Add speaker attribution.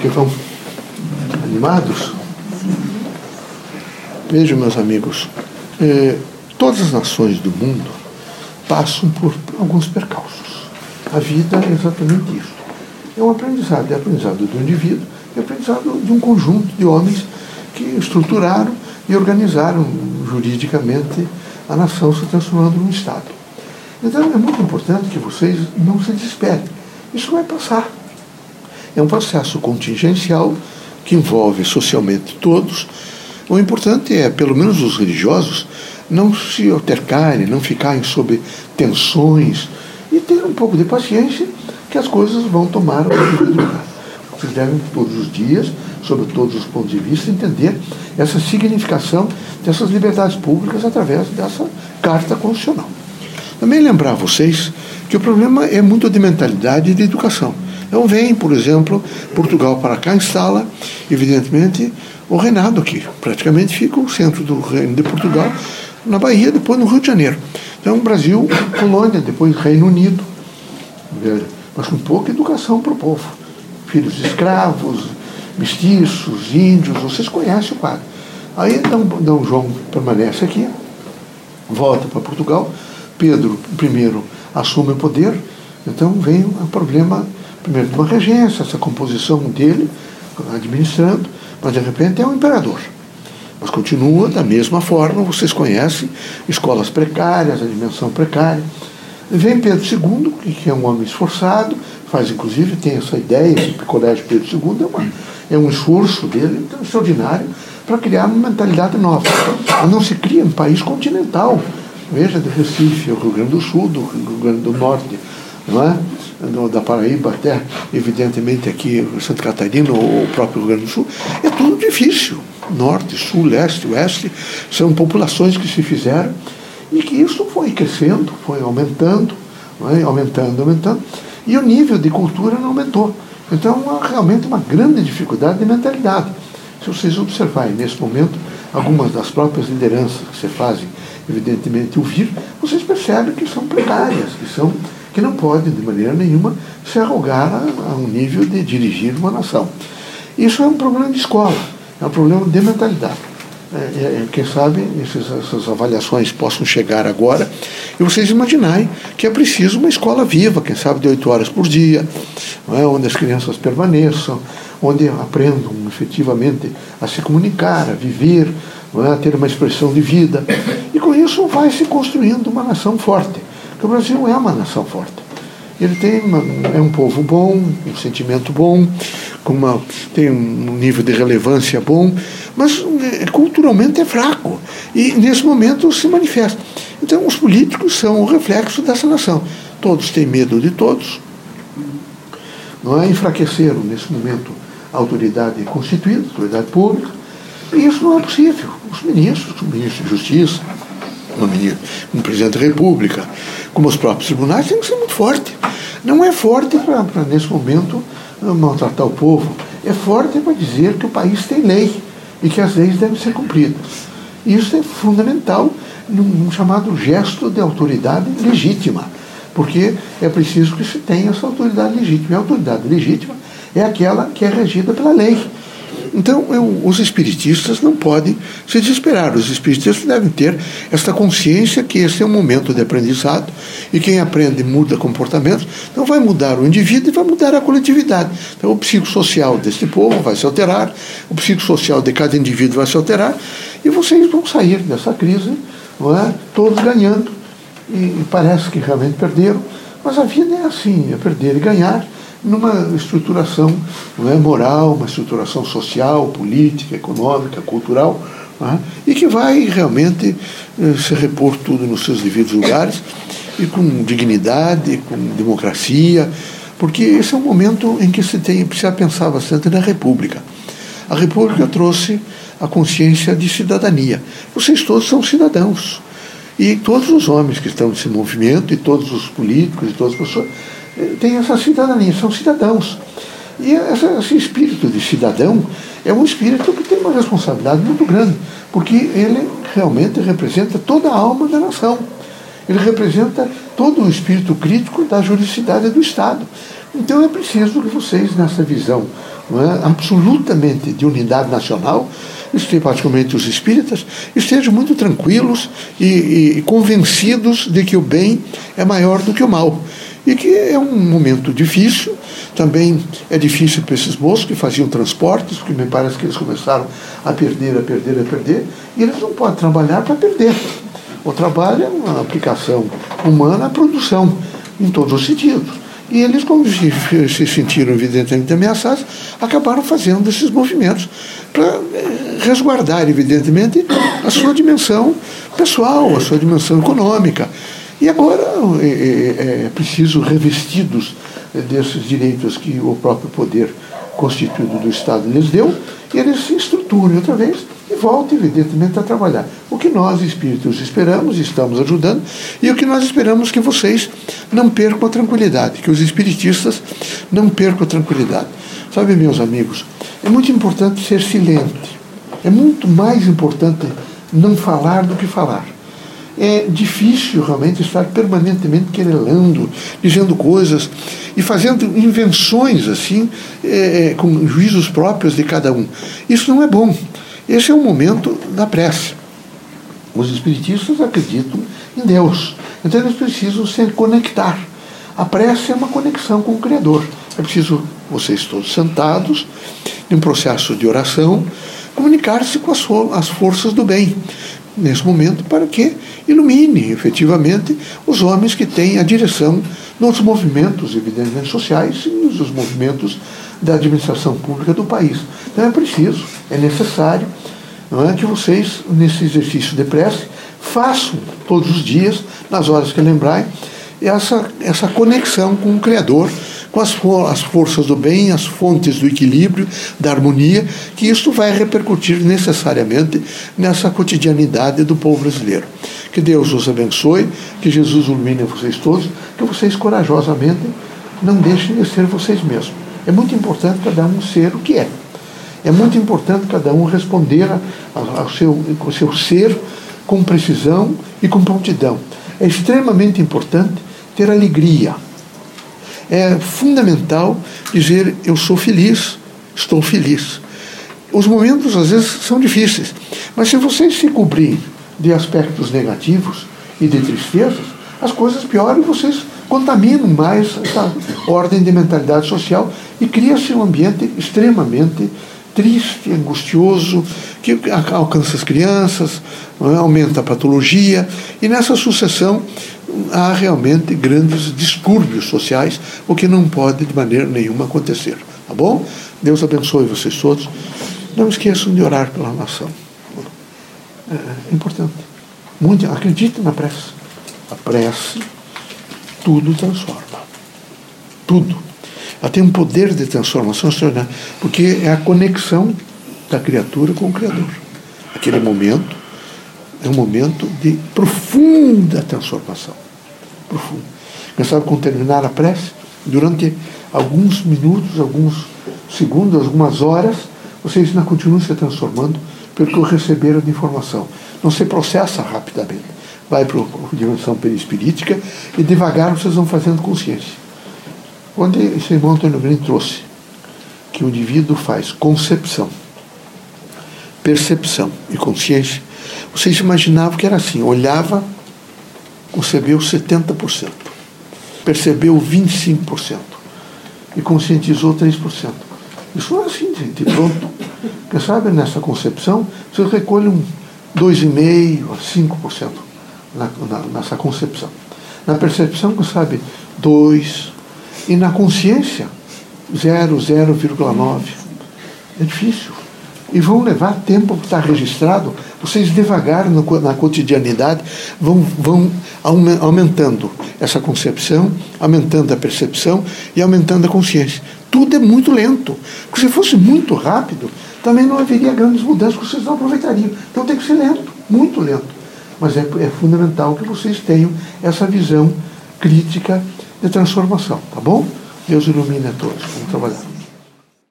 Speaker 1: que vão? Animados? Vejam, meus amigos, eh, todas as nações do mundo passam por alguns percalços. A vida é exatamente isso. É um aprendizado, é aprendizado do indivíduo, é aprendizado de um conjunto de homens que estruturaram e organizaram juridicamente a nação se transformando num Estado. Então é muito importante que vocês não se desesperem. Isso vai passar. É um processo contingencial que envolve socialmente todos. O importante é, pelo menos os religiosos, não se altercarem, não ficarem sob tensões e ter um pouco de paciência que as coisas vão tomar o devido lugar. Vocês devem todos os dias, sob todos os pontos de vista, entender essa significação dessas liberdades públicas através dessa Carta Constitucional. Também lembrar a vocês que o problema é muito de mentalidade e de educação. Então vem, por exemplo, Portugal para cá, instala, evidentemente, o reinado aqui. Praticamente fica o centro do reino de Portugal, na Bahia, depois no Rio de Janeiro. Então, Brasil, colônia, depois Reino Unido, mas com pouca educação para o povo. Filhos de escravos, mestiços, índios, vocês conhecem o quadro. Aí Dom, Dom João permanece aqui, volta para Portugal, Pedro I assume o poder, então vem o problema, primeiro, de uma regência, essa composição dele, administrando, mas de repente é um imperador. Mas continua da mesma forma, vocês conhecem, escolas precárias, a dimensão precária. Vem Pedro II, que é um homem esforçado, faz inclusive, tem essa ideia, esse colégio Pedro II é, uma, é um esforço dele então, extraordinário para criar uma mentalidade nova. Não se cria um país continental. Veja, de Recife, o Rio Grande do Sul, do Rio Grande do Norte, não é? Da Paraíba até, evidentemente, aqui Santa Catarina ou o próprio Rio Grande do Sul, é tudo difícil norte, sul, leste, oeste, são populações que se fizeram e que isso foi crescendo, foi aumentando, é? aumentando, aumentando, e o nível de cultura não aumentou. Então, há realmente uma grande dificuldade de mentalidade. Se vocês observarem nesse momento algumas das próprias lideranças que se fazem, evidentemente, ouvir, vocês percebem que são precárias, que, são, que não podem, de maneira nenhuma, se arrogar a, a um nível de dirigir uma nação. Isso é um problema de escola. É um problema de mentalidade. É, é, é quem sabe esses, essas avaliações possam chegar agora e vocês imaginarem que é preciso uma escola viva, quem sabe de oito horas por dia, é? onde as crianças permaneçam, onde aprendam efetivamente a se comunicar, a viver, é? a ter uma expressão de vida. E com isso vai se construindo uma nação forte. Porque o Brasil é uma nação forte. Ele tem uma, é um povo bom, um sentimento bom, com uma, tem um nível de relevância bom, mas é, culturalmente é fraco. E nesse momento se manifesta. Então os políticos são o reflexo dessa nação. Todos têm medo de todos. Não é? Enfraqueceram nesse momento a autoridade constituída, a autoridade pública. E isso não é possível. Os ministros, o ministro de Justiça, o, ministro, o presidente da República, como os próprios tribunais, têm que ser muito forte. Não é forte para, nesse momento, maltratar o povo. É forte para dizer que o país tem lei e que as leis devem ser cumpridas. Isso é fundamental num chamado gesto de autoridade legítima, porque é preciso que se tenha essa autoridade legítima. E a autoridade legítima é aquela que é regida pela lei. Então, eu, os espiritistas não podem se desesperar. Os espiritistas devem ter esta consciência que esse é um momento de aprendizado e quem aprende muda comportamentos, então vai mudar o indivíduo e vai mudar a coletividade. Então, o psicossocial deste povo vai se alterar, o psicossocial de cada indivíduo vai se alterar e vocês vão sair dessa crise, é? todos ganhando. E, e parece que realmente perderam, mas a vida é assim: é perder e ganhar numa estruturação não é, moral, uma estruturação social, política, econômica, cultural, é? e que vai realmente eh, se repor tudo nos seus devidos lugares e com dignidade, com democracia, porque esse é um momento em que se tem, precisa pensar bastante na República. A República trouxe a consciência de cidadania. Vocês todos são cidadãos. E todos os homens que estão nesse movimento, e todos os políticos, e todas as pessoas, têm essa cidadania, são cidadãos. E esse espírito de cidadão é um espírito que tem uma responsabilidade muito grande, porque ele realmente representa toda a alma da nação. Ele representa todo o espírito crítico da juridicidade do Estado. Então é preciso que vocês, nessa visão é? absolutamente de unidade nacional, particularmente os espíritas, estejam muito tranquilos e, e convencidos de que o bem é maior do que o mal e que é um momento difícil. Também é difícil para esses moços que faziam transportes, porque me parece que eles começaram a perder, a perder, a perder, e eles não podem trabalhar para perder. O trabalho é uma aplicação humana à produção, em todos os sentidos. E eles, como se sentiram evidentemente ameaçados, acabaram fazendo esses movimentos para eh, resguardar, evidentemente, a sua dimensão pessoal, a sua dimensão econômica. E agora é, é, é preciso, revestidos desses direitos que o próprio poder constituído do Estado lhes deu, eles se estruturem outra vez e voltem, evidentemente, a trabalhar. O que nós, espíritos, esperamos, estamos ajudando, e o que nós esperamos que vocês não percam a tranquilidade, que os espiritistas não percam a tranquilidade. Sabe, meus amigos, é muito importante ser silente. É muito mais importante não falar do que falar é difícil realmente estar permanentemente querelando, dizendo coisas e fazendo invenções assim, é, é, com juízos próprios de cada um. Isso não é bom. Esse é o momento da prece. Os espiritistas acreditam em Deus, então eles precisam se conectar. A prece é uma conexão com o Criador. É preciso vocês todos sentados, em um processo de oração, comunicar-se com as, as forças do bem, nesse momento para que ilumine efetivamente os homens que têm a direção nos movimentos, evidentemente, sociais e nos movimentos da administração pública do país. Então é preciso, é necessário não é, que vocês, nesse exercício de prece, façam todos os dias, nas horas que lembrarem, essa, essa conexão com o Criador com as, as forças do bem, as fontes do equilíbrio, da harmonia, que isso vai repercutir necessariamente nessa cotidianidade do povo brasileiro. Que Deus os abençoe, que Jesus ilumine vocês todos, que vocês corajosamente não deixem de ser vocês mesmos. É muito importante cada um ser o que é. É muito importante cada um responder ao seu, ao seu ser com precisão e com prontidão. É extremamente importante ter alegria é fundamental dizer eu sou feliz, estou feliz. Os momentos às vezes são difíceis, mas se vocês se cobrirem de aspectos negativos e de tristezas, as coisas pioram e vocês contaminam mais essa ordem de mentalidade social e cria-se um ambiente extremamente triste, angustioso, que alcança as crianças, aumenta a patologia, e nessa sucessão há realmente grandes distúrbios sociais, o que não pode de maneira nenhuma acontecer. Tá bom? Deus abençoe vocês todos. Não esqueçam de orar pela nação. É, é importante. Muito, acredite na prece. A prece tudo transforma. Tudo. Ela tem um poder de transformação extraordinário, porque é a conexão da criatura com o Criador. Aquele momento é um momento de profunda transformação. Profunda. Sabe, com terminar a prece, durante alguns minutos, alguns segundos, algumas horas, vocês ainda continuam se transformando pelo que receberam de informação. Não se processa rapidamente. Vai para a dimensão perispirítica e devagar vocês vão fazendo consciência. Onde esse irmão Antônio Green trouxe que o indivíduo faz concepção, percepção e consciência vocês imaginavam que era assim: olhava, concebeu 70%, percebeu 25% e conscientizou 3%. Isso não é assim, gente, pronto. Porque sabe, nessa concepção, você recolhe um 2,5% a 5% na, na, nessa concepção. Na percepção, você sabe, 2%. E na consciência, 0, 0,9%. É difícil e vão levar tempo para estar registrado. Vocês devagar no, na cotidianidade vão, vão aumentando essa concepção, aumentando a percepção e aumentando a consciência. Tudo é muito lento. Porque se fosse muito rápido, também não haveria grandes mudanças que vocês não aproveitariam. Então tem que ser lento, muito lento. Mas é, é fundamental que vocês tenham essa visão crítica de transformação, tá bom? Deus ilumine a todos. Vamos trabalhar.